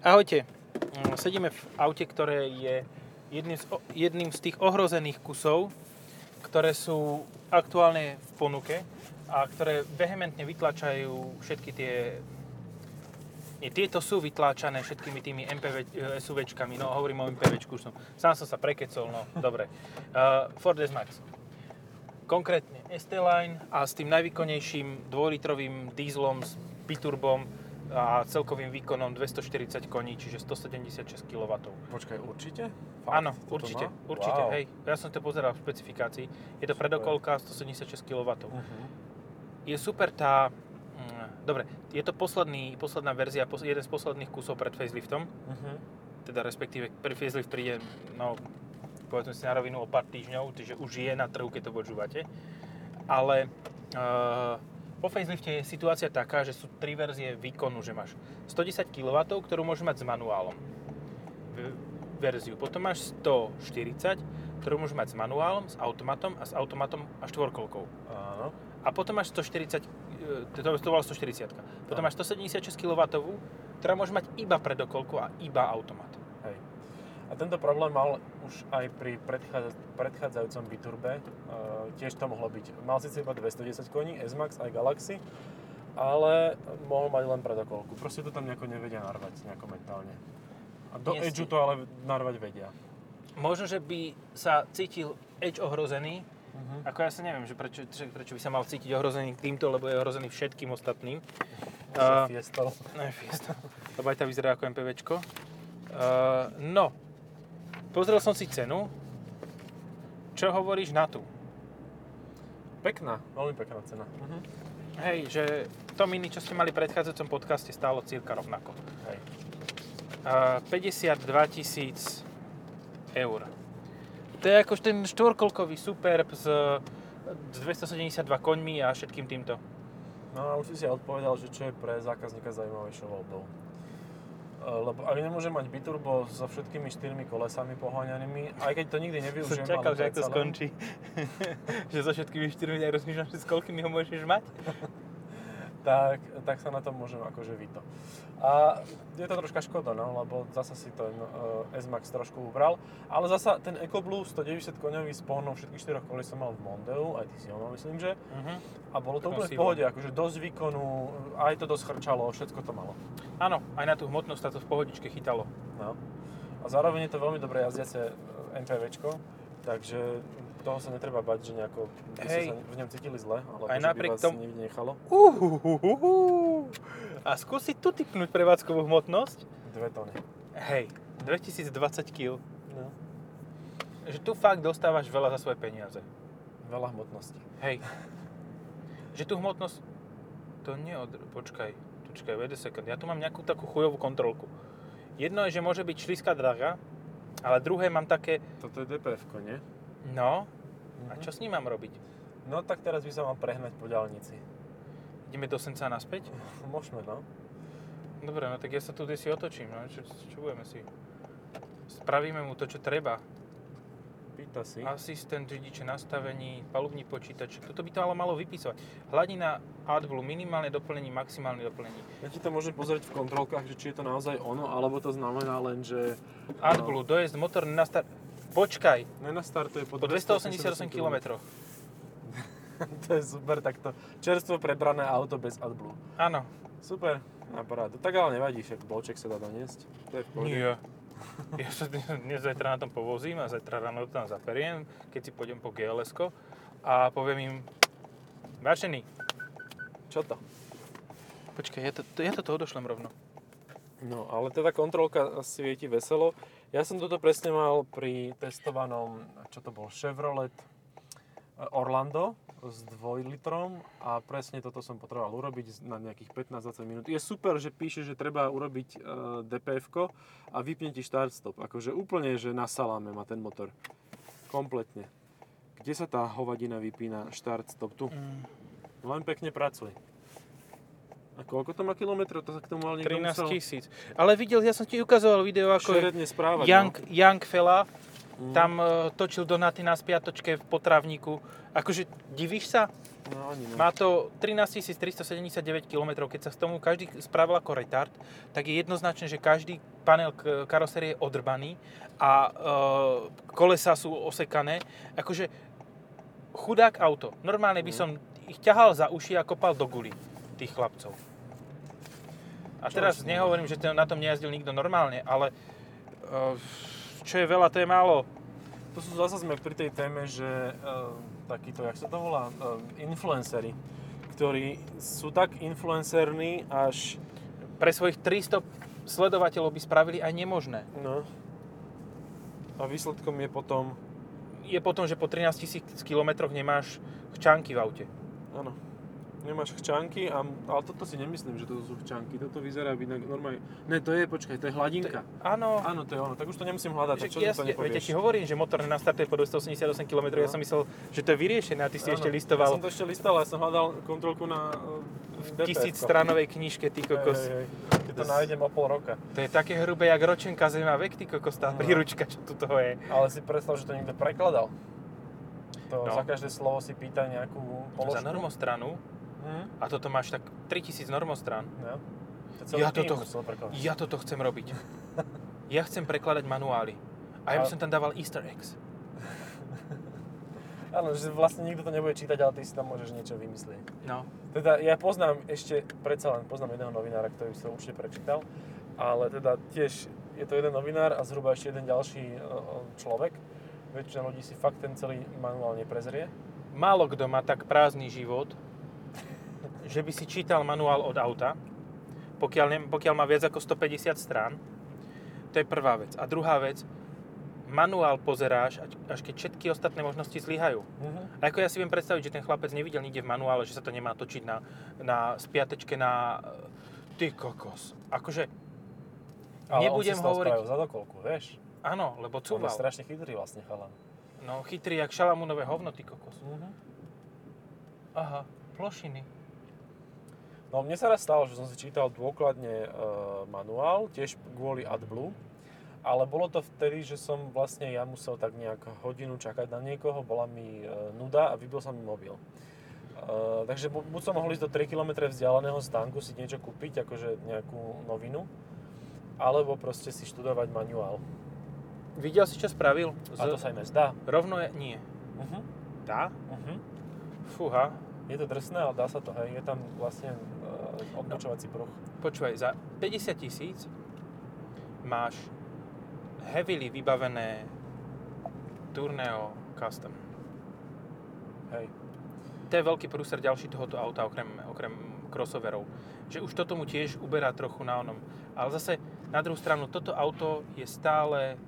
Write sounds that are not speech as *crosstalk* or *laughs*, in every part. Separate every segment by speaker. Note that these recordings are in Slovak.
Speaker 1: Ahojte. Mm, Sedíme v aute, ktoré je jedným z, jedným z tých ohrozených kusov, ktoré sú aktuálne v ponuke a ktoré vehementne vytlačajú všetky tie... Nie, tieto sú vytláčané všetkými tými MPV, eh, SUVčkami, no hovorím o MPVčku, už som, sám som sa prekecol, no dobre. Uh, Ford S-Max. Konkrétne ST-Line a s tým najvýkonnejším dvojlitrovým dízlom s biturbom a celkovým výkonom 240 koní, čiže 176 kW.
Speaker 2: Počkaj, určite?
Speaker 1: Áno,
Speaker 2: Toto
Speaker 1: určite,
Speaker 2: má?
Speaker 1: určite,
Speaker 2: Wow.
Speaker 1: hej. Ja som to pozeral v špecifikácii. Je to
Speaker 2: Super.
Speaker 1: predokolka 176 kW.
Speaker 2: Uh-huh.
Speaker 1: Je super tá... mm, Dobre, je to posledný, posledná verzia, pos- jeden z posledných kusov pred faceliftom,
Speaker 2: Uh-huh.
Speaker 1: teda respektíve pre facelift príde, no, povedzme si na rovinu o pár týždňov, takže už je na trhu, keď to počúvate. Ale uh, po facelifte je situácia taká, že sú tri verzie výkonu, že máš 110 kW, ktorú môžeš mať s manuálom verziu. Potom máš 140, ktorú môžeš mať s manuálom, s automatom a s automatom a štvorkolkou.
Speaker 2: Áno.
Speaker 1: A potom máš 140, e, to, to bola 140. Potom
Speaker 2: Áno.
Speaker 1: máš 176 kW, ktorá môže mať iba predokolku a iba automat.
Speaker 2: A tento problém mal už aj pri predchádza- predchádzajúcom biturbe. Uh, tiež to mohlo byť. Mal síce iba 210 koní, S-Max aj Galaxy, ale mohol mať len predokolku. Proste to tam nejako nevedia narvať nejako mentálne. A do
Speaker 1: Nie
Speaker 2: Edgeu to ale narvať vedia.
Speaker 1: Možno, že by sa cítil Edge ohrozený,
Speaker 2: Uh-huh.
Speaker 1: ako ja sa neviem, že prečo, prečo by sa mal cítiť ohrozený týmto, lebo je ohrozený všetkým ostatným. *laughs*
Speaker 2: Uh, Fiestol.
Speaker 1: Ne, Fiesta. Lebo aj tá vyzerá ako MPVčko. Uh, no, pozrel som si cenu. Čo hovoríš na tú?
Speaker 2: Pekná, veľmi pekná cena. Uh-huh.
Speaker 1: Hej, že to mini, čo ste mali v predchádzajúcom podcaste, stálo cirka rovnako.
Speaker 2: Hej.
Speaker 1: Uh, 52 tisíc eur. To je ako ten štvorkolkový Superb s, s 272 koňmi a všetkým týmto.
Speaker 2: No a už si si odpovedal, že čo je pre zákazníka zaujímavejšou voľbou. E, Lebo ak nemôžem mať biturbo so všetkými štyrmi kolesami poháňanými, aj keď to nikdy
Speaker 1: Som
Speaker 2: nevyužijem,
Speaker 1: čakal,
Speaker 2: ale
Speaker 1: že
Speaker 2: predsa len,
Speaker 1: skončí. *laughs* že so všetkými štyrmi aj rozmýšľam, že s koľkými ho môžeš mať.
Speaker 2: Tak, tak sa na tom môžem akože vyto. A je to troška škoda, no, lebo zasa si ten uh, S-Max trošku ubral, ale zasa ten EcoBlue 190 koňový s pohonom všetkých štyroch kolí som mal v Mondeu, aj ty si ho mal, myslím, že?
Speaker 1: Uh-huh.
Speaker 2: A bolo to úplne v pohode, akože dosť výkonu, aj to dosť chrčalo, všetko to malo.
Speaker 1: Áno, aj na tú hmotnosť sa to v pohodičke chytalo.
Speaker 2: No. A zároveň je to veľmi dobre jazdiace MPVčko, takže toho sa netreba bať, že nejako by ste sa v ňom cítili zle, alebo
Speaker 1: Aj napriek
Speaker 2: by vás
Speaker 1: tomu-
Speaker 2: niekde nechalo.
Speaker 1: Uhuhuhuhu. A skúsi tu typnúť prevádzkovú hmotnosť.
Speaker 2: Dve tony.
Speaker 1: Hej, 2020 kg.
Speaker 2: No.
Speaker 1: Že tu fakt dostávaš veľa za svoje peniaze.
Speaker 2: Veľa hmotnosti.
Speaker 1: Hej. Že tu hmotnosť... To nie od... Počkaj, počkaj, wait a second. Ja tu mám nejakú takú chujovú kontrolku. Jedno je, že môže byť šliská draga, ale druhé mám také...
Speaker 2: Toto je dpf nie?
Speaker 1: No, a
Speaker 2: Mhm.
Speaker 1: čo s ním mám robiť?
Speaker 2: No tak teraz by sa mal prehnať po diálnici.
Speaker 1: Ideme do Senca naspäť? *laughs*
Speaker 2: Môžeme, no.
Speaker 1: Dobre, no tak ja sa tu si otočím, no. Čo, čo budeme si? Spravíme mu to, čo treba.
Speaker 2: Pýta si.
Speaker 1: Asistent řidiče nastavení, palubní počítač. Toto by to ale malo vypísať. Hladina AdBlue, minimálne doplnení, maximálne doplení.
Speaker 2: Ja ti to môžem pozrieť v kontrolkách, že či je to naozaj ono, alebo to znamená len, že
Speaker 1: AdBlue, dojezd motor na start... Počkaj,
Speaker 2: nenastartuje po,
Speaker 1: po 288 km. *laughs*
Speaker 2: to je super, takto čerstvo prebrané auto bez AdBlue.
Speaker 1: Áno.
Speaker 2: Super, na parádu. Tak ale nevadí, však bloček sa dá doniesť. To je v pohode.
Speaker 1: Nie. Ja sa dnes, zajtra na tom povozím a zajtra ráno to tam zaperiem, keď si pôjdem po gls a poviem im, vážený,
Speaker 2: Čo to?
Speaker 1: počkaj, ja to, to, ja toto odošlem rovno.
Speaker 2: No, ale teda kontrolka svieti veselo. Ja som toto presne mal pri testovanom, čo to bol, Chevrolet eh, Orlando s dvojlitrom a presne toto som potreboval urobiť na nejakých 15-20 minút. Je super, že píše, že treba urobiť uh, dpf a vypne ti start stop. Akože úplne, že na saláme má ten motor. Kompletne. Kde sa tá hovadina vypína start stop? Tu.
Speaker 1: Mm,
Speaker 2: Len pekne pracuj. A koľko to má kilometrov? To sa k tomu ale niekto
Speaker 1: 13
Speaker 2: musel
Speaker 1: tisíc. Ale videl, ja som ti ukazoval video, ako
Speaker 2: šeredne správať.
Speaker 1: young, young fella,
Speaker 2: Mm.
Speaker 1: Tam e, točil Donaty na spiatočke v potravníku. Akože, divíš sa?
Speaker 2: No ani ne.
Speaker 1: Má to 13 379 km, keď sa s tomu každý spravil ako retard, tak je jednoznačné, že každý panel karosérie je odrbaný a e, kolesa sú osekané. Akože chudák auto. Normálne by
Speaker 2: Mm.
Speaker 1: som ich ťahal za uši a kopal do guli tých chlapcov. A teraz nehovorím, že to- na tom nejazdil nikto normálne, ale e, čo je veľa, to je málo.
Speaker 2: To sú zase sme pri tej téme, že uh, takýto, jak sa to volá, uh, influencery, ktorí sú tak influencerní až...
Speaker 1: Pre svojich 300 sledovateľov by spravili aj nemožné.
Speaker 2: No. A výsledkom je potom...
Speaker 1: je potom, že po 13 tisíc kilometroch nemáš chčánky v aute.
Speaker 2: Áno. Nemáš chčánky, a, ale toto si nemyslím, že to sú chčánky. Toto vyzerá byť na- normálne... Ne, to je, počkaj, to je hladinka.
Speaker 1: Áno.
Speaker 2: Áno, to je ono. Tak už to nemusím hľadať, tak čo
Speaker 1: Že,
Speaker 2: ja, to
Speaker 1: jasne, veď ja ti
Speaker 2: nepovieš?
Speaker 1: hovorím, že motor nastartuje po 288 km, ja
Speaker 2: No.
Speaker 1: som myslel, že to je vyriešené a ty si
Speaker 2: Áno,
Speaker 1: ešte
Speaker 2: Ja
Speaker 1: listoval
Speaker 2: som to ešte listal, ja som hľadal kontrolku na
Speaker 1: v
Speaker 2: uh,
Speaker 1: tisíc stranovej knižke, ty kokos.
Speaker 2: Hej, hej, hej. Keď to nájdem o pol roka.
Speaker 1: To je také hrubé, jak ročenka zema vek, ty kokos, tá
Speaker 2: No.
Speaker 1: príručka, čo tu toho je.
Speaker 2: Ale si predstav, že to niekto prekladal. To
Speaker 1: No.
Speaker 2: za každé slovo si pýta nejakú položku.
Speaker 1: Za normostranu,
Speaker 2: Hm?
Speaker 1: a toto máš tak 3000 normostran,
Speaker 2: No. To
Speaker 1: Ja toto- ja toto chcem robiť. *laughs* Ja chcem prekladať manuály. A ja by som tam dával easter eggs. *laughs*
Speaker 2: Áno, že vlastne nikto to nebude čítať, ale ty si tam môžeš niečo vymyslieť.
Speaker 1: No.
Speaker 2: Teda ja poznám ešte, predsa len poznám jedného novinára, ktorý si to určite prečítal, ale teda tiež je to jeden novinár a zhruba ešte jeden ďalší e, e, človek. Väčšina ľudí si fakt ten celý manuál neprezrie.
Speaker 1: Málo kto má tak prázdny život, že by si čítal manuál od auta, pokiaľ, ne, pokiaľ má viac ako 150 strán. To je prvá vec. A druhá vec, manuál pozeráš, až- keď všetky ostatné možnosti zlyhajú.
Speaker 2: Mhm.
Speaker 1: A ako ja si viem predstaviť, že ten chlapec nevidel nikde v manuále, že sa to nemá točiť na, na spiatečke na... Ty kokos. Akože,
Speaker 2: Ale
Speaker 1: Nebudem
Speaker 2: on si
Speaker 1: hovoriť-
Speaker 2: spravil zadokolku, vieš?
Speaker 1: áno, lebo
Speaker 2: On je
Speaker 1: cúval.
Speaker 2: strašne chytrý vlastne chalan.
Speaker 1: No, chytrý jak šalamúnové hovno, ty kokos.
Speaker 2: Mhm.
Speaker 1: Aha, plošiny.
Speaker 2: No mne sa raz stalo, že som si čítal dôkladne e, manuál, tiež kvôli AdBlue, ale bolo to vtedy, že som vlastne ja musel tak nejak hodinu čakať na niekoho, bola mi e, nuda a vybil sa mi mobil. E, takže bu- buď som mohol ísť do 3 km vzdialeného stánku si niečo kúpiť, akože nejakú novinu, alebo proste si študovať manuál.
Speaker 1: Videl si, čo spravil?
Speaker 2: A to sa ináč dá.
Speaker 1: Rovno je... Nie.
Speaker 2: Uh-huh.
Speaker 1: Dá?
Speaker 2: Uh-huh.
Speaker 1: Fúha.
Speaker 2: Je to drsné, ale dá sa to, hej. Je tam vlastne odbočovací pruh.
Speaker 1: Počúvaj, za 50 tisíc máš heavily vybavené Tourneo Custom.
Speaker 2: Hej.
Speaker 1: To je veľký prúser ďalší tohoto auta, okrem, okrem crossoverov. Že už toto mu tiež uberá trochu na onom. Ale zase na druhú stranu, toto auto je stále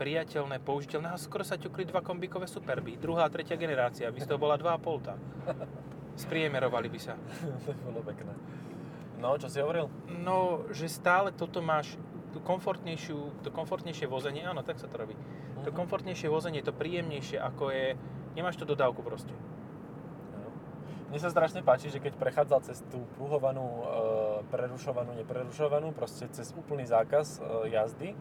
Speaker 1: priateľné, použiteľné a skoro sa ťukli dva kombíkové Superby. Druhá a tretia generácia, by z toho bola 2,5 tá. *laughs* Spriemerovali by sa. *laughs*
Speaker 2: to bolo pekné. No, čo si hovoril?
Speaker 1: No, že stále toto máš tú komfortnejšiu, to komfortnejšie vozenie, áno, tak sa to robí. To
Speaker 2: Mhm.
Speaker 1: komfortnejšie vozenie, to príjemnejšie, ako je, nemáš to dodávku proste.
Speaker 2: No. Mne sa strašne páči, že keď prechádzal cez tú pruhovanú, e, prerušovanú, neprerušovanú, proste cez úplný zákaz e, jazdy, e,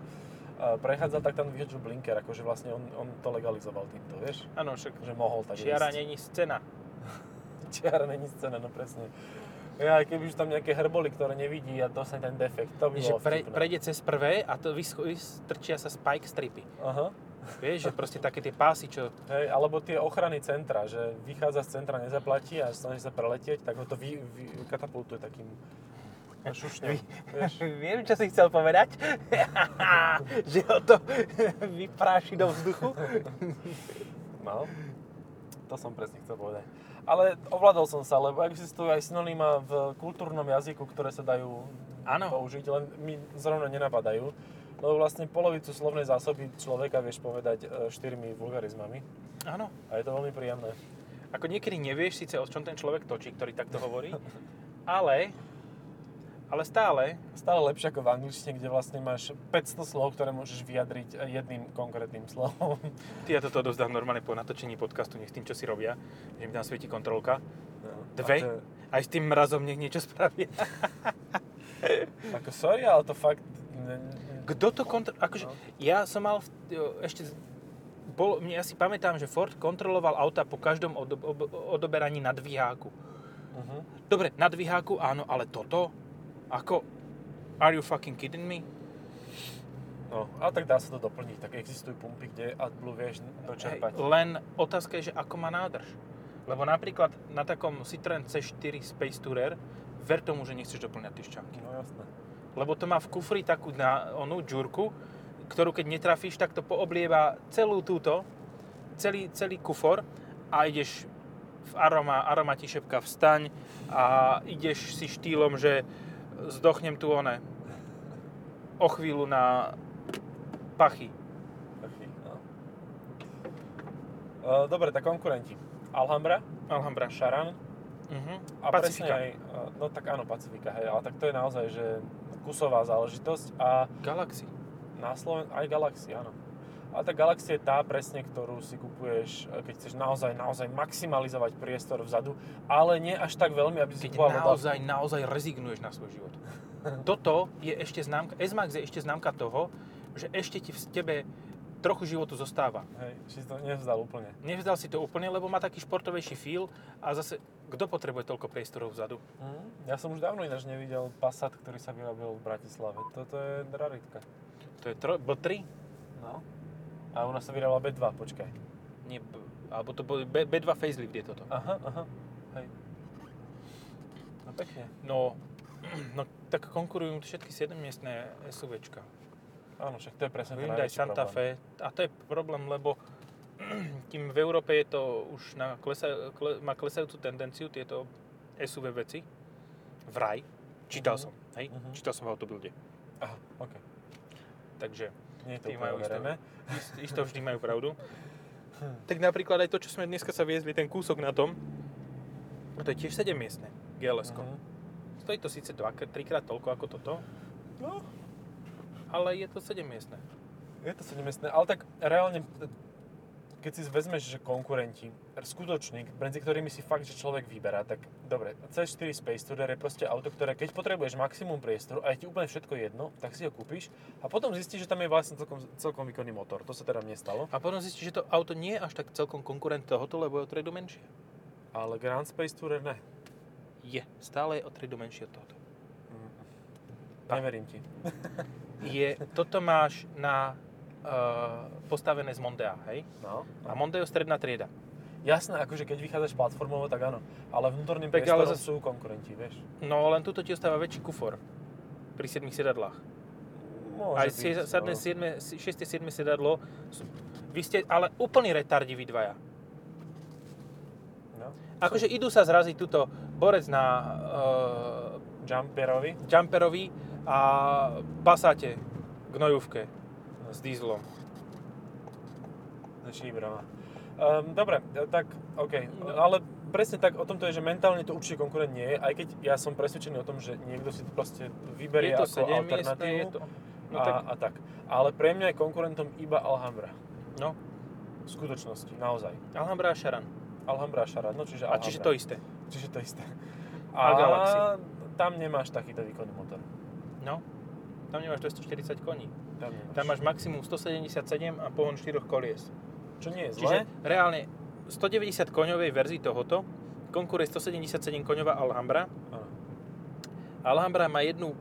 Speaker 2: prechádzal, tak tam vyhodil blinker, akože vlastne on, on to legalizoval týmto, vieš?
Speaker 1: Áno, však
Speaker 2: Že mohol tak
Speaker 1: čiara není scéna.
Speaker 2: Čiara není scéna, no presne. Ja, keby už tam nejaké hrboly, ktoré nevidí a dostane ten defekt, to by
Speaker 1: Že
Speaker 2: bolo
Speaker 1: pre,
Speaker 2: vtipné.
Speaker 1: prejde cez prvé a to vysko, strčia sa spike stripy.
Speaker 2: Aha.
Speaker 1: Vieš, že proste také tie pásy, čo...
Speaker 2: Hej, alebo tie ochrany centra, že vychádza z centra, nezaplatí a snaží sa preletieť, tak ho to vy, vy, katapultuje takým šušňom. *laughs*
Speaker 1: Viem, čo si chcel povedať. *laughs* že ho to *laughs* vypráši do vzduchu.
Speaker 2: No, to som presne chcel povedať. Ale ovládol som sa, lebo existujú aj synonymá v kultúrnom jazyku, ktoré sa dajú
Speaker 1: Áno.
Speaker 2: použiť, len mi zrovna nenapadajú. Lebo vlastne polovicu slovnej zásoby človeka vieš povedať e, štyrmi vulgarizmami.
Speaker 1: Áno.
Speaker 2: A je to veľmi príjemné.
Speaker 1: Ako niekedy nevieš síce, o čom ten človek točí, ktorý takto hovorí, ale, ale stále,
Speaker 2: Stále lepšie ako v angličtine, kde vlastne máš 500 slov, ktoré môžeš vyjadriť jedným konkrétnym slovom.
Speaker 1: ty ja toto dozdám normálne po natočení podcastu, nech s tým, čo si robia, že mi tam svieti kontrolka.
Speaker 2: No.
Speaker 1: Dve?
Speaker 2: A to
Speaker 1: Aj s tým mrazom nech niečo spravia. *laughs*
Speaker 2: Ako sorry, ale to fakt...
Speaker 1: Kto to kontro... Akože,
Speaker 2: No.
Speaker 1: ja som mal v, ešte bol, ja si pamätám, že Ford kontroloval auta po každom odo, ob, odoberaní na dvíháku.
Speaker 2: Uh-huh.
Speaker 1: Dobre, na dvíháku áno, ale toto? Ako? Are you fucking kidding me?
Speaker 2: No, ale tak dá sa to doplniť. Tak existujú pumpy, kde AdBlue vieš dočerpať.
Speaker 1: Hej, len otázka je, že ako má nádrž. Lebo napríklad na takom Citroen C4 Space Tourer ver tomu, že nechceš doplňať tie šťavky.
Speaker 2: No jasné.
Speaker 1: Lebo to má v kufri takú na, onú džurku, ktorú keď netrafíš, tak to pooblieva celú túto, celý, celý kufor a ideš v aroma, aroma ti šepka vstaň a ideš si štýlom, že zdochnem tu one o chvíľu na pachy.
Speaker 2: Taký, no. Uh, dobre, tak konkurenti. Alhambra,
Speaker 1: Alhambra.
Speaker 2: Charan
Speaker 1: Uh-huh.
Speaker 2: a
Speaker 1: Pacifika.
Speaker 2: aj, uh, no tak áno, Pacifika, hej, ale tak to je naozaj, že kusová záležitosť a
Speaker 1: Galaxy.
Speaker 2: na Sloven- aj Galaxy, áno. Ale tá Galaxy je tá presne, ktorú si kupuješ, e, keď chceš naozaj, naozaj maximalizovať priestor vzadu, ale nie až tak veľmi, aby si
Speaker 1: Keď
Speaker 2: kupoval
Speaker 1: naozaj, naozaj rezignuješ na svoj život. Toto je ešte známka, S-Max je ešte známka toho, že ešte ti v tebe trochu životu zostáva.
Speaker 2: Hej, si to nevzdal úplne.
Speaker 1: Nevzdal si to úplne, lebo má taký športovejší feel a zase, kto potrebuje toľko priestorov vzadu?
Speaker 2: Hm? Ja som už dávno ináč nevidel Passat, ktorý sa vyrobil v Bratislave. Toto je raritka.
Speaker 1: To je tro, B3?
Speaker 2: No. A u nás sa vyrábala B2, počkaj.
Speaker 1: Nie, B, alebo to bol B, B2 facelift je toto.
Speaker 2: Aha, aha, hej. No pekne.
Speaker 1: No, *clears throat* no tak konkurujú všetky 7-miestné SUVčka.
Speaker 2: Áno, však to je presne ten
Speaker 1: Hyundai Santa. Fe. A to je problém, lebo *clears throat* kým v Európe je to už na klesa, kle, má klesajúcu tendenciu tieto SUV veci, vraj, čítal
Speaker 2: Mhm.
Speaker 1: som, hej,
Speaker 2: Mhm.
Speaker 1: čítal som v autobilde.
Speaker 2: Aha, OK.
Speaker 1: Takže
Speaker 2: Nie
Speaker 1: Tí majú isto-
Speaker 2: overené.
Speaker 1: ist- isto vždy majú pravdu. Tak napríklad aj to, čo sme dneska sa viezli, ten kúsok na tom, to je tiež 7-miestne gls
Speaker 2: Mhm.
Speaker 1: Stojí to síce 2 trikrát toľko ako toto,
Speaker 2: No,
Speaker 1: ale je to 7-miestne.
Speaker 2: je to 7 ale tak reálne, keď si vezmeš, že konkurenti, skutoční, medzi ktorými si fakt, že človek vyberá, tak dobre, C4 Space Tourer je proste auto, ktoré keď potrebuješ maximum priestoru a je ti úplne všetko jedno, tak si ho kúpiš a potom zistíš, že tam je vlastne celkom, celkom výkonný motor. To sa teda mne stalo.
Speaker 1: A potom zistíš, že to auto nie je až tak celkom konkurent tohoto, lebo je o triedu menšie.
Speaker 2: Ale Grand Space Tourer ne.
Speaker 1: Je. Stále je o triedu menšie od tohoto.
Speaker 2: Mm.
Speaker 1: Tak.
Speaker 2: Neverím ti.
Speaker 1: Je, toto máš na postavené z Mondea, hej?
Speaker 2: No.
Speaker 1: A Mondeo stredná trieda.
Speaker 2: Jasné, akože keď vychádzaš platformovo, tak áno. Ale vnútorným
Speaker 1: Tak ale
Speaker 2: priestorom
Speaker 1: zas-
Speaker 2: sú konkurenti, vieš.
Speaker 1: No len tuto ti ostáva väčší kufor pri 7 sedadlách.
Speaker 2: Môže
Speaker 1: Aj
Speaker 2: byť,
Speaker 1: sadne
Speaker 2: no.
Speaker 1: 6. 7. sedadlo. Vy ste ale úplný retardi vy dvaja.
Speaker 2: No.
Speaker 1: Akože idú sa zraziť tuto borec na uh,
Speaker 2: Jumperovi.
Speaker 1: jumperovi a pasáte gnojúvke s dízlom.
Speaker 2: Šíbrama. Um, dobre, tak OK.
Speaker 1: No.
Speaker 2: Ale presne tak o tomto je, že mentálne to určite konkurent nie je, aj keď ja som presvedčený o tom, že niekto si to proste vyberie
Speaker 1: Je to
Speaker 2: ako
Speaker 1: 7 miestne,
Speaker 2: alternatívu
Speaker 1: je to... No
Speaker 2: a,
Speaker 1: tak,
Speaker 2: a tak. Ale pre mňa je konkurentom iba Alhambra.
Speaker 1: no,
Speaker 2: V skutočnosti, naozaj.
Speaker 1: Alhambra a Charan.
Speaker 2: Alhambra a Charan, no čiže
Speaker 1: A
Speaker 2: Alhambra.
Speaker 1: čiže to isté.
Speaker 2: Čiže to isté.
Speaker 1: A Galaxy.
Speaker 2: tam nemáš takýto výkonný motor.
Speaker 1: No, tam nemáš 240 koní.
Speaker 2: Tam nemáš.
Speaker 1: Tam máš maximum 177 a pohon 4 kolies.
Speaker 2: Čo nie je
Speaker 1: Čiže
Speaker 2: zle.
Speaker 1: reálne 190 koňovej verzii tohoto konkuruje 177 koňová Alhambra.
Speaker 2: Áno.
Speaker 1: Alhambra má jednu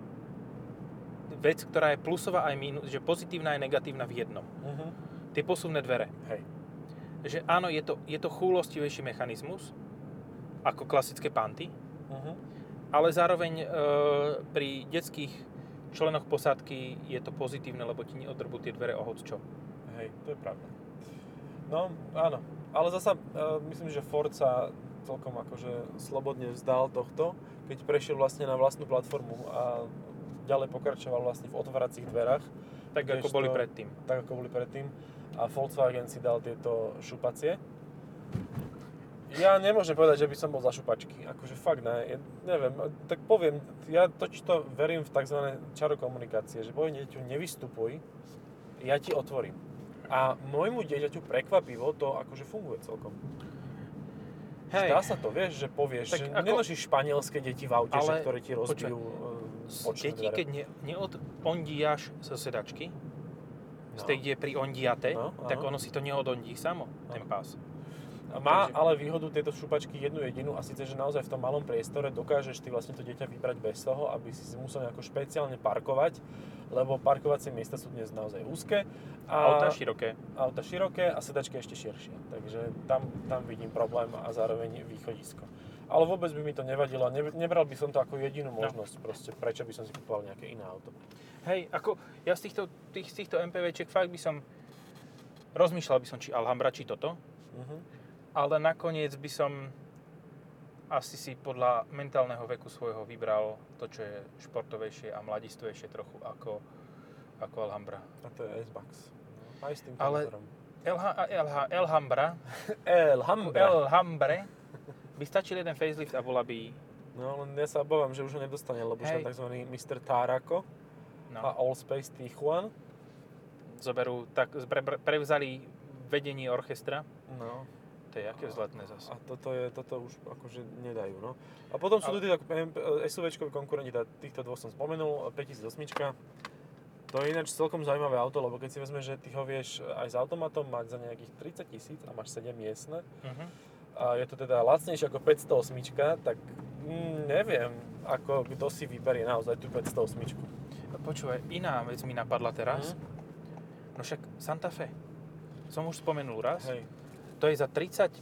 Speaker 1: vec, ktorá je plusová aj mínus, že pozitívna aj negatívna v jednom.
Speaker 2: Mhm.
Speaker 1: Tie posuvné dvere.
Speaker 2: Hej.
Speaker 1: Že áno, je to, je to chúlostivejší mechanizmus, ako klasické panty,
Speaker 2: Mhm.
Speaker 1: ale zároveň e, pri detských členoch posádky je to pozitívne, lebo ti neodrbú tie dvere o čo.
Speaker 2: Hej, to je pravda. No, áno. Ale zasa, uh, myslím, že Ford sa celkom akože slobodne vzdal tohto, keď prešiel vlastne na vlastnú platformu a ďalej pokračoval vlastne v otváracích dverách,
Speaker 1: Tak ako boli predtým.
Speaker 2: tak ako boli predtým. A Volkswagen si dal tieto šupacie. Ja nemôžem povedať, že by som bol za šupačky. Akože fakt ne. Ja, neviem, tak poviem, ja totiž to verím v tzv. čaro komunikácie, že poviem dieťaťu, nevystupuj, ja ti otvorím. A môjmu dieťaťu prekvapivo to akože funguje celkom.
Speaker 1: Hej,
Speaker 2: Dá sa to, vieš, že povieš,
Speaker 1: Tak
Speaker 2: že
Speaker 1: ako-
Speaker 2: nenožíš španielské deti v aute, že,
Speaker 1: Ale
Speaker 2: ktoré ti rozbijú e,
Speaker 1: s-
Speaker 2: bočné
Speaker 1: deti, keď ne, neodondíjaš zo sedačky, z
Speaker 2: No.
Speaker 1: tej, kde je pri Ondiate,
Speaker 2: No,
Speaker 1: tak ono si to neodondí samo, ten pás.
Speaker 2: Má ale výhodu tieto šupačky jednu jedinú a síce, že naozaj v tom malom priestore dokážeš ty vlastne to dieťa vybrať bez toho, aby si musel nejako špeciálne parkovať, lebo parkovacie miesta sú dnes naozaj úzke.
Speaker 1: A auta široké.
Speaker 2: auta široké a sedačky ešte širšie. Takže tam, tam vidím problém a zároveň východisko. Ale vôbec by mi to nevadilo. Ne, nebral by som to ako jedinú
Speaker 1: No.
Speaker 2: možnosť. Proste prečo by som si kupoval nejaké iné auto.
Speaker 1: Hej, ako ja z týchto, tých, z týchto MPVčiek fakt by som, rozmýšľal by som, či Alhambra, či toto,
Speaker 2: Uh-huh.
Speaker 1: Ale nakoniec by som asi si podľa mentálneho veku svojho vybral to, čo je športovejšie a mladistvejšie trochu ako, ako Alhambra.
Speaker 2: A to je S-Max. No, aj s týmto
Speaker 1: Ale- Elhambra, *laughs*
Speaker 2: Elhambra.
Speaker 1: Elhambre *laughs* by stačil jeden facelift a bola by
Speaker 2: No len ja sa obávam, že už ho nedostane, lebo už tam tzv. Mr. Tarako
Speaker 1: no,
Speaker 2: a Allspace Tijuan.
Speaker 1: zoberú, tak pre, pre, prevzali vedenie orchestra.
Speaker 2: No.
Speaker 1: To je aké vzletné zase.
Speaker 2: A toto, je, toto už akože nedajú, no. A potom sú tu títo SUVčkové konkurenti, tá- týchto dvoch som spomenul, 5008. To je ináč celkom zaujímavé auto, lebo keď si vezmeš, že ty ho vieš aj s automatom mať za nejakých 30 tisíc a máš 7 miestne,
Speaker 1: Uh-huh.
Speaker 2: a je to teda lacnejšie ako 508, tak mm, neviem, ako kto si vyberie naozaj tú 508.
Speaker 1: Počúvaj, iná vec mi napadla teraz.
Speaker 2: Mhm.
Speaker 1: No však Santa Fe. Som už spomenul raz.
Speaker 2: Hej.
Speaker 1: To je za 34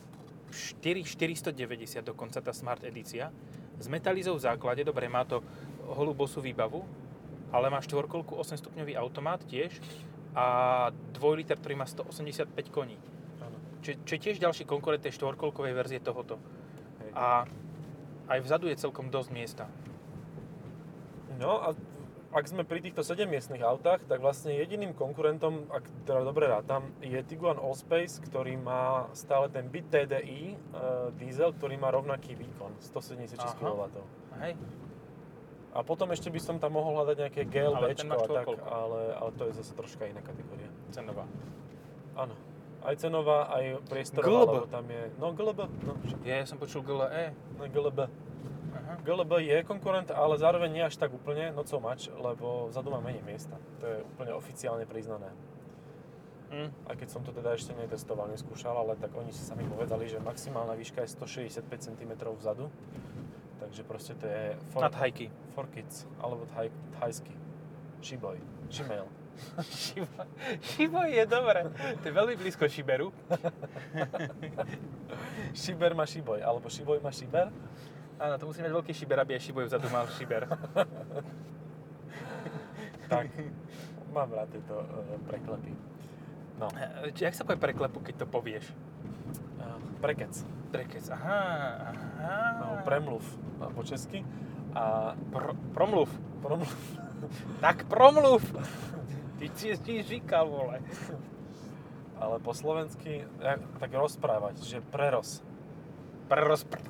Speaker 1: 490 dokonca tá Smart edícia. S metalizou v základe, dobre, má to holú bosú výbavu, ale má štvorkolku 8 stupňový automat tiež a 2 liter, ktorý má 185 koní. Čo, čo je tiež ďalší konkurent tej štvorkolkovej verzie tohoto.
Speaker 2: Hej.
Speaker 1: A aj vzadu je celkom dosť miesta.
Speaker 2: No a ak sme pri týchto 7-miestnych autách, tak vlastne jediným konkurentom, ak teda dobre rátam, je Tiguan Allspace, ktorý má stále ten bit TDI e, diesel, ktorý má rovnaký výkon, 176
Speaker 1: Aha.
Speaker 2: kW.
Speaker 1: Hej?
Speaker 2: A potom ešte by som tam mohol hľadať nejaké GLB, tak, ale, ale to je zase troška iná kategória.
Speaker 1: Cenová.
Speaker 2: Áno. Aj cenová, aj priestorová, lebo tam je... No GLB, no však,
Speaker 1: Ja, ja som počul GLE.
Speaker 2: no GLB. GLB je konkurent, ale zároveň nie až tak úplne, not so much, lebo vzadu má menej miesta. To je úplne oficiálne priznané.
Speaker 1: Mm.
Speaker 2: Aj keď som to teda ešte netestoval, neskúšal, ale tak oni si sami povedali, že maximálna výška je 165 cm vzadu. Takže proste to je for,
Speaker 1: Nad hajky.
Speaker 2: for kids, alebo thaj, thajsky. Shiboj. Shimel. *laughs*
Speaker 1: Šibo, šibo je dobré. To je veľmi blízko šiberu. *laughs*
Speaker 2: Šiber má šiboj, alebo šiboj má šiber.
Speaker 1: Áno, to musí mať veľký šiber, aby aj šiboj vzadu mal šiber. *laughs*
Speaker 2: Tak, mám rád tieto uh, preklepy. No,
Speaker 1: E, Jak sa povie preklepu, keď to povieš?
Speaker 2: uh, prekec.
Speaker 1: Prekec. Aha, aha.
Speaker 2: No, premluv po česky. A
Speaker 1: Pro, promluv.
Speaker 2: promluv. *laughs*
Speaker 1: Tak promluv. Ty si ti říkal, vole.
Speaker 2: Ale po slovensky, tak rozprávať, že preros.
Speaker 1: Preroz... Pr...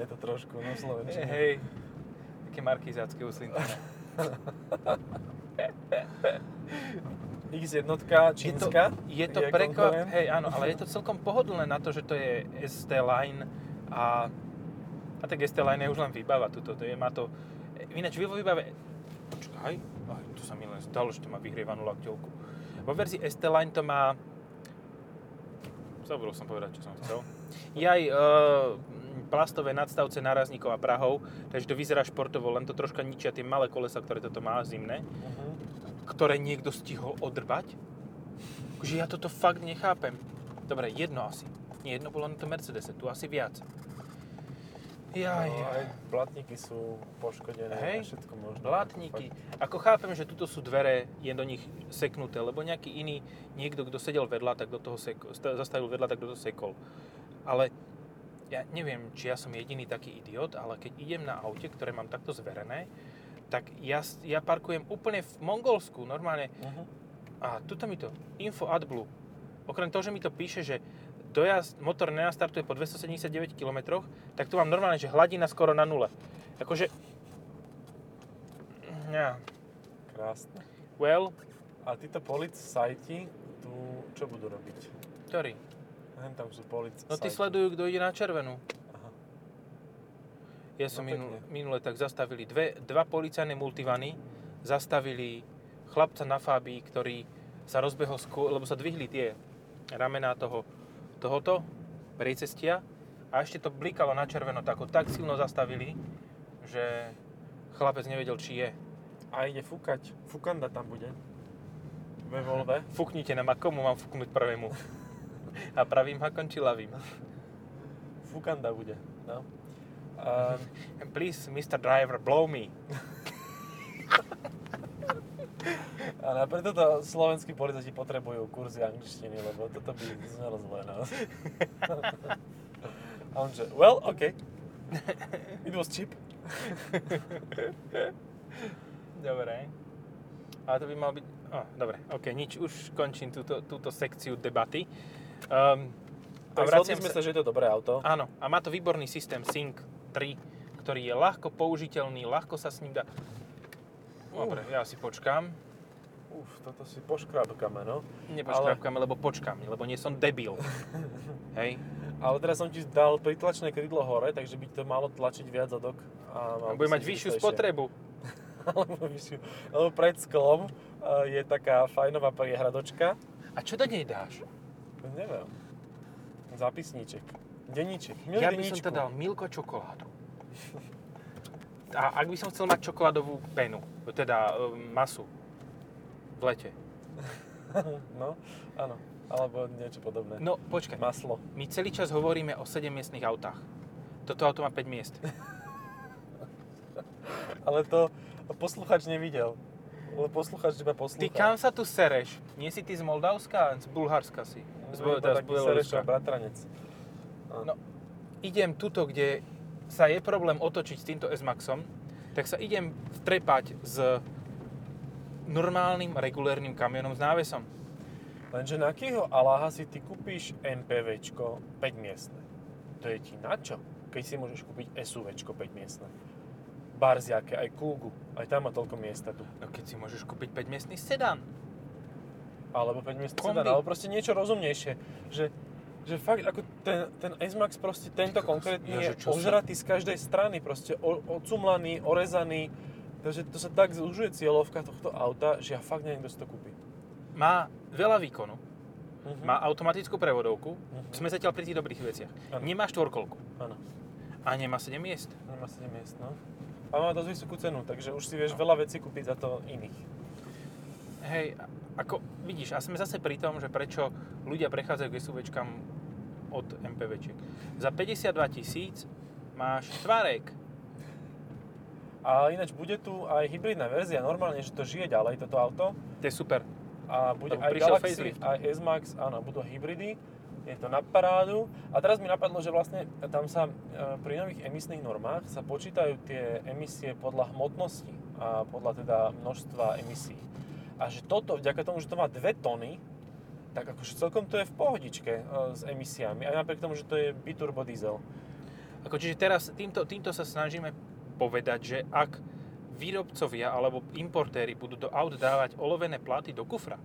Speaker 2: Je to trošku, no slovenčine.
Speaker 1: Hej. Také markizácké uslintané. *laughs*
Speaker 2: X1
Speaker 1: Je to,
Speaker 2: čínska.
Speaker 1: je to
Speaker 2: je
Speaker 1: prekvap... Hej, áno, ale je to celkom pohodlné na to, že to je ST Line a... A tak ST Line je už len výbava tuto. To je, má to... Ináč vo výbave... Počkaj, aj, to sa mi len zdalo, že to má vyhrievanú lakťovku. Vo verzii ST Line to má... Zabudol som povedať, čo som chcel. Je aj e, plastové nadstavce nárazníkov a prahov, takže to vyzerá športovo, len to troška ničia tie malé kolesa, ktoré toto má zimné
Speaker 2: Mhm.
Speaker 1: ktoré niekto stihol odrbať. Že ja toto fakt nechápem. Dobre, jedno asi. Nie, jedno bolo na to Mercedese, tu asi viac. Jaj,
Speaker 2: No, aj blatníky sú poškodené
Speaker 1: Hej,
Speaker 2: všetko možno.
Speaker 1: blatníky. Ako chápem, že tuto sú dvere, je do nich seknuté, lebo nejaký iný, niekto, kto sedel vedľa, tak do toho seko, sta- zastavil vedľa, tak do toho sekol. Ale ja neviem, či ja som jediný taký idiot, ale keď idem na aute, ktoré mám takto zverené, tak ja, ja parkujem úplne v Mongolsku, normálne
Speaker 2: Uh-huh.
Speaker 1: A tuto mi to, info AdBlue. Okrem toho, že mi to píše, že dojazd, motor nenastartuje po 279 km, tak tu mám normálne, že hladina skoro na nule. Akože... Ja,
Speaker 2: Krásne.
Speaker 1: well,
Speaker 2: A títo policajti tu čo budú robiť?
Speaker 1: ktorý?
Speaker 2: Hen tam sú policajti.
Speaker 1: No ty sledujú, kto ide na červenú.
Speaker 2: Aha.
Speaker 1: Ja som
Speaker 2: No
Speaker 1: minul,
Speaker 2: pekne.
Speaker 1: minule tak zastavili dve, dva policajné multivany zastavili chlapca na Fabii, ktorý sa rozbehol skôr, lebo sa dvihli tie ramená toho, tohoto prejcestia a ešte to blikalo na červeno, tak ho tak silno zastavili, že chlapec nevedel, či je.
Speaker 2: A ide fúkať. Fúkanda tam bude. Ve Volve.
Speaker 1: Fúknite nám, a komu mám fúknuť prvému? *laughs* A pravým hakom či ľavým?
Speaker 2: Fúkanda bude. No. Um,
Speaker 1: Please, Mr. Driver, blow me.
Speaker 2: ale preto to slovenskí policajti potrebujú kurzy angličtiny, lebo toto by znelo zle. No. A on že, well, okay. It was cheap.
Speaker 1: Dobre. A to by mal byť... Oh, dobre, ok, nič, už končím túto, túto sekciu debaty. Um,
Speaker 2: Tak zhodli sme sa, že je to dobré auto.
Speaker 1: Áno, a má to výborný systém Sync 3, ktorý je ľahko použiteľný, ľahko sa s ním dá... Dobre, ja si počkám.
Speaker 2: Uf, toto si poškrabkame, no.
Speaker 1: Nepočkávkame, lebo počkám, lebo nie som debil. *laughs* Hej?
Speaker 2: Ale teraz som ti dal pritlačné krydlo hore, takže by to malo tlačiť viac zadok. A by
Speaker 1: Bude mať vyššiu spotrebu. *laughs*
Speaker 2: Alebo vyššiu. Lebo pred sklom eh, je taká fajnová priehradočka.
Speaker 1: A čo do nej dáš?
Speaker 2: Neviem. Zapisníček. Deníček. Milý
Speaker 1: ja by som
Speaker 2: deníčku.
Speaker 1: to dal Milko čokoládu. A ak by som chcel mať čokoládovú penu, teda um, masu v lete. *laughs*
Speaker 2: No, áno. Alebo niečo podobné.
Speaker 1: No počkaj,
Speaker 2: Maslo.
Speaker 1: my celý čas hovoríme o 7-miestných autách. Toto auto má 5 miest. *laughs*
Speaker 2: Ale to posluchač nevidel. Ale posluchač iba
Speaker 1: Ty
Speaker 2: poslúcha.
Speaker 1: kam sa tu sereš? Nie si ty z Moldavska? Z Bulharska si. Z, teda z Bieloruska.
Speaker 2: Bratranec.
Speaker 1: No, idem tuto, kde sa je problém otočiť s týmto S-Maxom, tak sa idem vtrepať s normálnym, regulérnym kamionom s návesom.
Speaker 2: Lenže na akého Aláha si ty kúpiš NPVčko 5 miestne? To je ti na čo? Keď si môžeš kúpiť SUVčko 5 miestne. Barziake, aj Kugu, aj tam má toľko miesta tu.
Speaker 1: No keď si môžeš kúpiť 5-miestný sedán.
Speaker 2: Alebo 5 miestne
Speaker 1: Kombi.
Speaker 2: sedan, alebo proste niečo rozumnejšie. Že, že fakt, ako ten, ten S-Max proste tento
Speaker 1: kokos,
Speaker 2: konkrétny
Speaker 1: ja,
Speaker 2: je
Speaker 1: čo sa-
Speaker 2: ožratý z každej strany, proste o, ocumlaný, orezaný. Takže to sa tak zužuje cieľovka tohto auta, že ja fakt neviem, kto si to kúpi.
Speaker 1: Má veľa výkonu,
Speaker 2: Mhm.
Speaker 1: má automatickú prevodovku,
Speaker 2: Mhm.
Speaker 1: sme zatiaľ pri tých dobrých veciach.
Speaker 2: Áno.
Speaker 1: Nemá štvorkolku
Speaker 2: Áno.
Speaker 1: a nemá 7 miest.
Speaker 2: Nemá 7 miest, no. A má dosť vysokú cenu, takže už si vieš
Speaker 1: No.
Speaker 2: veľa vecí kúpiť za to iných.
Speaker 1: Hej, ako vidíš, a sme zase pri tom, že prečo ľudia prechádzajú k SUVčkám od MPVčiek. Za 52 tisíc máš tvárek.
Speaker 2: A ináč bude tu aj hybridná verzia, normálne, že to žije ďalej, toto auto.
Speaker 1: To je super.
Speaker 2: A bude aj Galaxy,
Speaker 1: facelift.
Speaker 2: aj S-Max, áno, budú hybridy. Je to na parádu. A teraz mi napadlo, že vlastne tam sa e, pri nových emisných normách sa počítajú tie emisie podľa hmotnosti a podľa teda množstva emisí. A že toto, vďaka tomu, že to má 2 tony, tak akože celkom to je v pohodičke e, s emisiami. Aj napriek tomu, že to je biturbo diesel.
Speaker 1: Ako, čiže teraz týmto, týmto sa snažíme povedať, že ak výrobcovia alebo importéri budú do aut dávať olovené platy do kufra,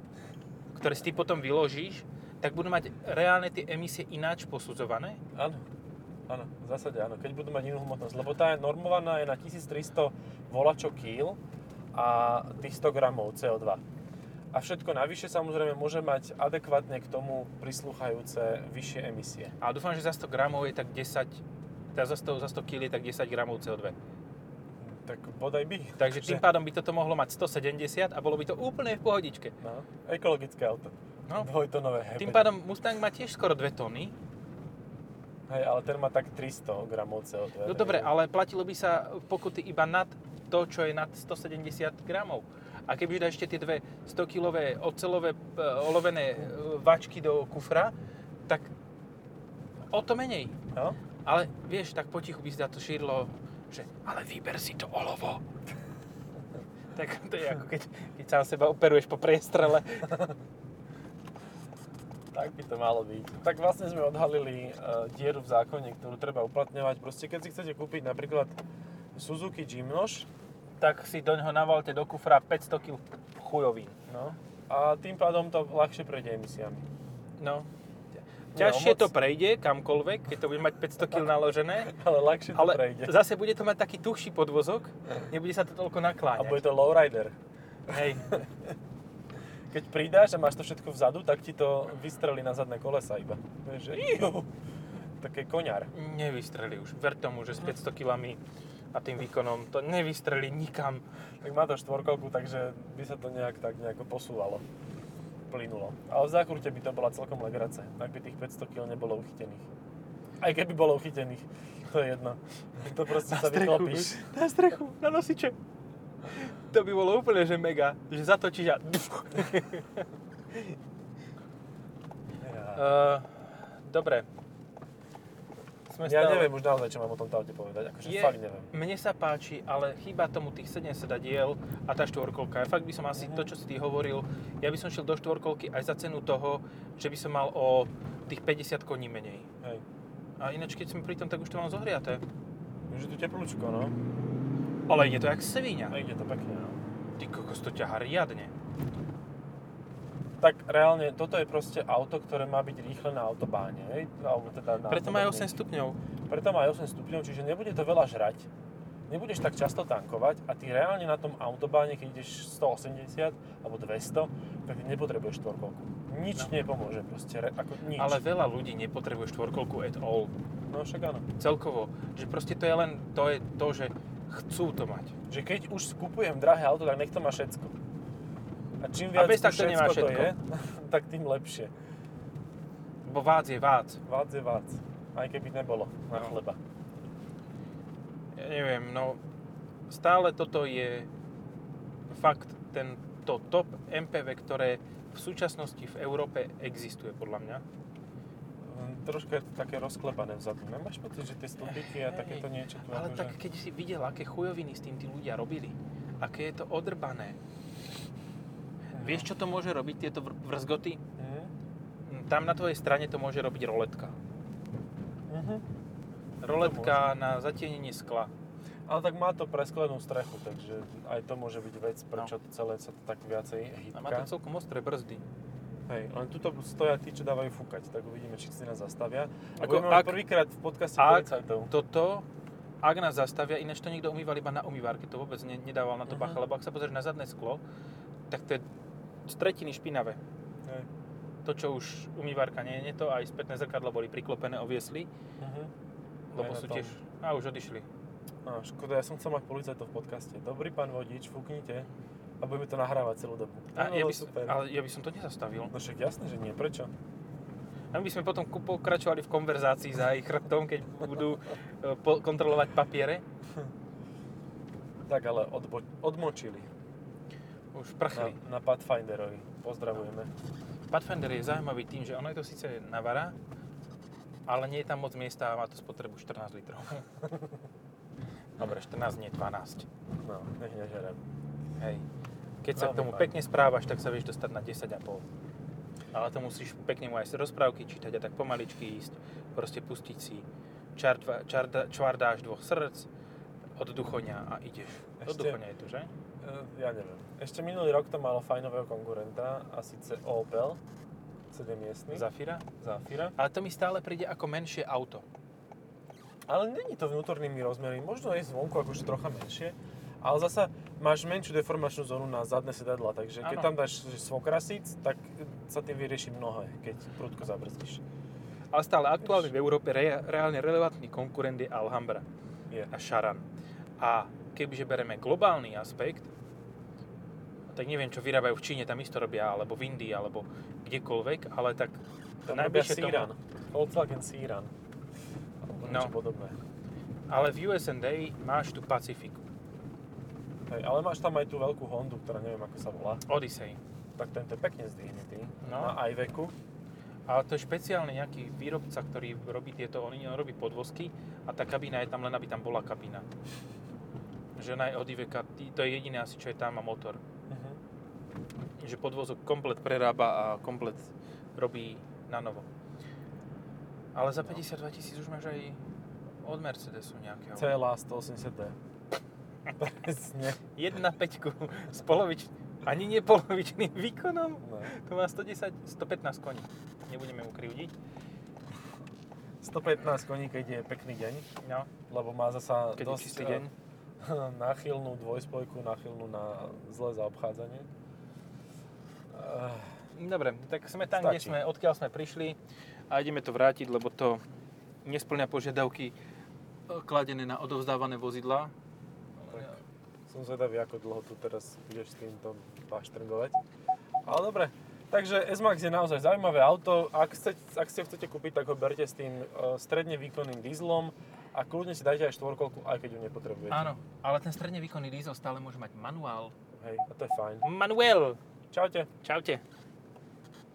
Speaker 1: ktoré si ty potom vyložíš, tak budú mať reálne tie emisie ináč posudzované.
Speaker 2: Áno, áno, v zásade áno, keď budú mať inú hmotnosť, lebo tá je normovaná je na 1300 volačo kýl a tých 100 gramov CO2. A všetko navyše samozrejme môže mať adekvátne k tomu prislúchajúce vyššie emisie.
Speaker 1: A dúfam, že za 100 gramov je tak 10, teda za 100, za 100 kg je tak 10 gramov CO2.
Speaker 2: Tak bodaj by.
Speaker 1: Takže tým pádom by toto mohlo mať 170 a bolo by to úplne v pohodičke.
Speaker 2: No, ekologické auto.
Speaker 1: No.
Speaker 2: Dvojtonové hebe.
Speaker 1: Tým pádom Mustang má tiež skoro 2 tony.
Speaker 2: Hej, ale ten má tak 300 gramov CO2.
Speaker 1: No dobre, ale platilo by sa pokuty iba nad to, čo je nad 170 gramov. A keby dáš ešte tie dve 100-kilové ocelové e, olovené e, vačky do kufra, tak o to menej.
Speaker 2: No?
Speaker 1: Ale vieš, tak potichu by sa to šírilo, že ale vyber si to olovo. *laughs* tak to je ako keď, keď sám seba operuješ po priestrele. *laughs*
Speaker 2: Tak by to malo byť. Tak vlastne sme odhalili uh, dieru v zákone, ktorú treba uplatňovať. Proste keď si chcete kúpiť napríklad Suzuki Jimnoš,
Speaker 1: tak si do ňoho navalte do kufra 500 kg chujovín.
Speaker 2: no, a tým pádom to ľahšie prejde emisiami.
Speaker 1: No. Ťažšie
Speaker 2: moc.
Speaker 1: to prejde kamkoľvek, keď to bude mať 500 kg naložené, *laughs*
Speaker 2: Ale ľahšie to
Speaker 1: ale
Speaker 2: prejde.
Speaker 1: zase bude to mať taký tuhší podvozok, nebude sa to toľko
Speaker 2: A
Speaker 1: nakláňať.
Speaker 2: bude to lowrider.
Speaker 1: Hej, *laughs*
Speaker 2: Keď pridáš a máš to všetko vzadu, tak ti to vystrelí na zadné kolesa iba. Vieš, že také koňar.
Speaker 1: nevystrelí už. Ver tomu, že s 500 kg a tým výkonom to nevystrelí nikam.
Speaker 2: Tak má to štvorkolku, takže by sa to nejak tak nejako posúvalo. Plynulo. Ale v zákrute by to bola celkom legrace, ak by tých 500 kg nebolo uchytených. Aj keby bolo uchytených, to je jedno. To proste sa vyklopíš.
Speaker 1: na strechu, na nosiče. To by bolo úplne, že mega. Že zatočíš a... *laughs* *laughs*
Speaker 2: Ja,
Speaker 1: Uh, dobre. Sme
Speaker 2: ja
Speaker 1: stále-
Speaker 2: neviem už naozaj, čo mám o tomto aute povedať. Akože
Speaker 1: Je-
Speaker 2: fakt neviem.
Speaker 1: Mne sa páči, ale chýba tomu tých 7 sedadiel a tá štvorkolka. Ja fakt by som asi
Speaker 2: Mhm.
Speaker 1: to, čo si ty hovoril, ja by som šiel do štvorkolky aj za cenu toho, že by som mal o tých 50 koní menej.
Speaker 2: Hej.
Speaker 1: A ináč, keď sme pri tom, tak už to mám zohriaté.
Speaker 2: Už je tu teplúčko, no.
Speaker 1: Ale ide to jak svinia.
Speaker 2: A ide to pekne, no.
Speaker 1: Ty kokos, to ťaha riadne.
Speaker 2: Tak reálne, toto je proste auto, ktoré má byť rýchle na autobáne, hej? Alebo teda na
Speaker 1: Preto má aj
Speaker 2: podobných.
Speaker 1: 8 stupňov.
Speaker 2: Preto má aj 8 stupňov, čiže nebude to veľa žrať. Nebudeš tak často tankovať a ty reálne na tom autobáne, keď ideš 180 alebo 200, tak nepotrebuješ štvorkolku. Nič
Speaker 1: No.
Speaker 2: nepomôže proste, re, ako nič.
Speaker 1: Ale veľa ľudí nepotrebuje štvorkolku at all.
Speaker 2: No však áno.
Speaker 1: Celkovo. Že proste to je len to, je to že chcú to mať.
Speaker 2: Že keď už skupujem drahé auto, tak nech to má všetko. A čím
Speaker 1: A
Speaker 2: viac
Speaker 1: bez
Speaker 2: tu
Speaker 1: tak to nemá
Speaker 2: všetko to je, *laughs* tak tým lepšie.
Speaker 1: Bo vác je vác.
Speaker 2: Vác je vác. Aj keby nebolo na
Speaker 1: No.
Speaker 2: chleba.
Speaker 1: ja neviem, no stále toto je fakt ten to top MPV, ktoré v súčasnosti v Európe existuje podľa mňa.
Speaker 2: Hm, Troška je to také rozklepané vzadu. Nemáš pocit, že tie stĺpiky a
Speaker 1: Hej,
Speaker 2: takéto niečo tu
Speaker 1: Ale
Speaker 2: akože...
Speaker 1: tak keď si videl, aké chujoviny s tým tí ľudia robili, aké je to odrbané. Vieš, čo to môže robiť, tieto vr- vrzgoty?
Speaker 2: Mhm.
Speaker 1: Tam na tvojej strane to môže robiť roletka.
Speaker 2: Mhm.
Speaker 1: Roletka na zatienenie skla.
Speaker 2: Ale tak má to presklenú strechu, takže aj to môže byť vec, prečo to celé sa to tak viacej
Speaker 1: A má to
Speaker 2: hýbka.
Speaker 1: celkom ostré brzdy.
Speaker 2: Hej, len tuto stoja tí, čo dávajú fúkať, tak uvidíme, či si nás zastavia. A
Speaker 1: Ako ak-
Speaker 2: prvýkrát v podcaste
Speaker 1: ak-
Speaker 2: policajtov.
Speaker 1: Toto, ak nás zastavia, ináč to niekto umýval iba na umývárke, to vôbec ne, nedával na to
Speaker 2: Mhm.
Speaker 1: bacha, lebo ak sa pozrieš na zadné sklo, tak to je tretiny špinavé.
Speaker 2: Hej.
Speaker 1: To, čo už umývárka nie je to, aj spätné zrkadla boli priklopené, oviesli,
Speaker 2: Mhm.
Speaker 1: lebo sú tiež... A už odišli.
Speaker 2: Á, škoda, ja som chcel mať policajtov v podcaste. Dobrý pán vodič, fúknite a budeme to nahrávať celú dobu.
Speaker 1: A
Speaker 2: To
Speaker 1: ja
Speaker 2: bolo
Speaker 1: by,
Speaker 2: super.
Speaker 1: ale ja by som to nezastavil.
Speaker 2: No však jasné, že nie. Prečo?
Speaker 1: A my by sme potom pokračovali v konverzácii za ich chrbtom, keď budú e, kontrolovať papiere.
Speaker 2: Tak ale odbo- odmočili
Speaker 1: Už
Speaker 2: na,
Speaker 1: prchli.
Speaker 2: na Pathfinderovi. Pozdravujeme.
Speaker 1: Pathfinder je zaujímavý tým, že ono je to síce navara, ale nie je tam moc miesta a má to spotrebu 14 litrov. *laughs* Dobre, 14 nie 12.
Speaker 2: No, nech nežerem.
Speaker 1: Hej. Keď sa k
Speaker 2: Veľmi
Speaker 1: tomu
Speaker 2: fajn.
Speaker 1: pekne správaš, tak sa vieš dostať na 10,5. Ale to musíš pekne mu aj rozprávky čítať a tak pomaličky ísť. Proste pustiť si čar, dva- čar, čvardáš dvoch srdc od duchoňa a ideš.
Speaker 2: Ešte-
Speaker 1: duchoňa je tu, že?
Speaker 2: E, Ja neviem. Ešte minulý rok to malo fajnového konkurenta a síce Opel 7 miestny.
Speaker 1: Zafira.
Speaker 2: Zafira.
Speaker 1: Ale to mi stále príde ako menšie auto.
Speaker 2: Ale není to vnútornými rozmermi. Možno je zvonku akože trocha menšie. Ale zasa máš menšiu deformačnú zónu na zadné sedadla, takže keď tam dáš svokrasic, tak sa tým vyrieši mnohé, keď prudko zabrzdíš.
Speaker 1: Ale stále aktuálne v Európe re, reálne relevantný konkurent je Alhambra
Speaker 2: Je.
Speaker 1: a Charan. A kebyže bereme globálny aspekt, tak neviem, čo vyrábajú v Číne, tam isto robia, alebo v Indii, alebo kdekoľvek, ale tak to najbližšie
Speaker 2: Síran.
Speaker 1: tomu...
Speaker 2: Volkswagen Síran.
Speaker 1: No.
Speaker 2: podobné.
Speaker 1: Ale v USA máš tu Pacifiku,
Speaker 2: Hej, ale máš tam aj tú veľkú Hondu, ktorá neviem ako sa volá.
Speaker 1: Odyssey.
Speaker 2: Tak tento je pekne zdvihnutý.
Speaker 1: No.
Speaker 2: Na Iveku.
Speaker 1: Ale to je špeciálne nejaký výrobca, ktorý robí tieto, on on robí podvozky a tá kabína je tam len, aby tam bola kabína. Že ona je od Iveka, to je jediné asi, čo je tam a motor. Že podvozok komplet prerába a komplet robí na novo. Ale za 52 tisíc už máš aj od Mercedesu nejakého.
Speaker 2: CLA 180D. Presne.
Speaker 1: 1.5 s polovič... Ani nie polovičným výkonom.
Speaker 2: No.
Speaker 1: To má 110, 115 koní. Nebudeme mu krivdiť.
Speaker 2: 115 koní, keď je pekný deň,
Speaker 1: No,
Speaker 2: lebo má zasa
Speaker 1: keď
Speaker 2: dosť
Speaker 1: čistý
Speaker 2: eh,
Speaker 1: deň. *laughs*
Speaker 2: náchylnú dvojspojku, náchylnú na zlé zaobchádzanie. Eh,
Speaker 1: Dobre, tak sme tam, kde
Speaker 2: Stačí.
Speaker 1: sme, odkiaľ sme prišli a ideme to vrátiť, lebo to nesplňa požiadavky e, kladené na odovzdávané vozidla.
Speaker 2: Tak. Som zvedavý, ako dlho tu teraz budeš s týmto paštrngovať. Ale dobre, takže S-Max je naozaj zaujímavé auto. Ak, chce, ak si ho chcete kúpiť, tak ho berte s tým eh, stredne výkonným dieslom a kľudne si dajte aj štvorkolku, aj keď ju nepotrebujete.
Speaker 1: Áno, ale ten stredne výkonný diesel stále môže mať manuál.
Speaker 2: Hej, a to je fajn.
Speaker 1: Manuel!
Speaker 2: Čaute.
Speaker 1: Čaute.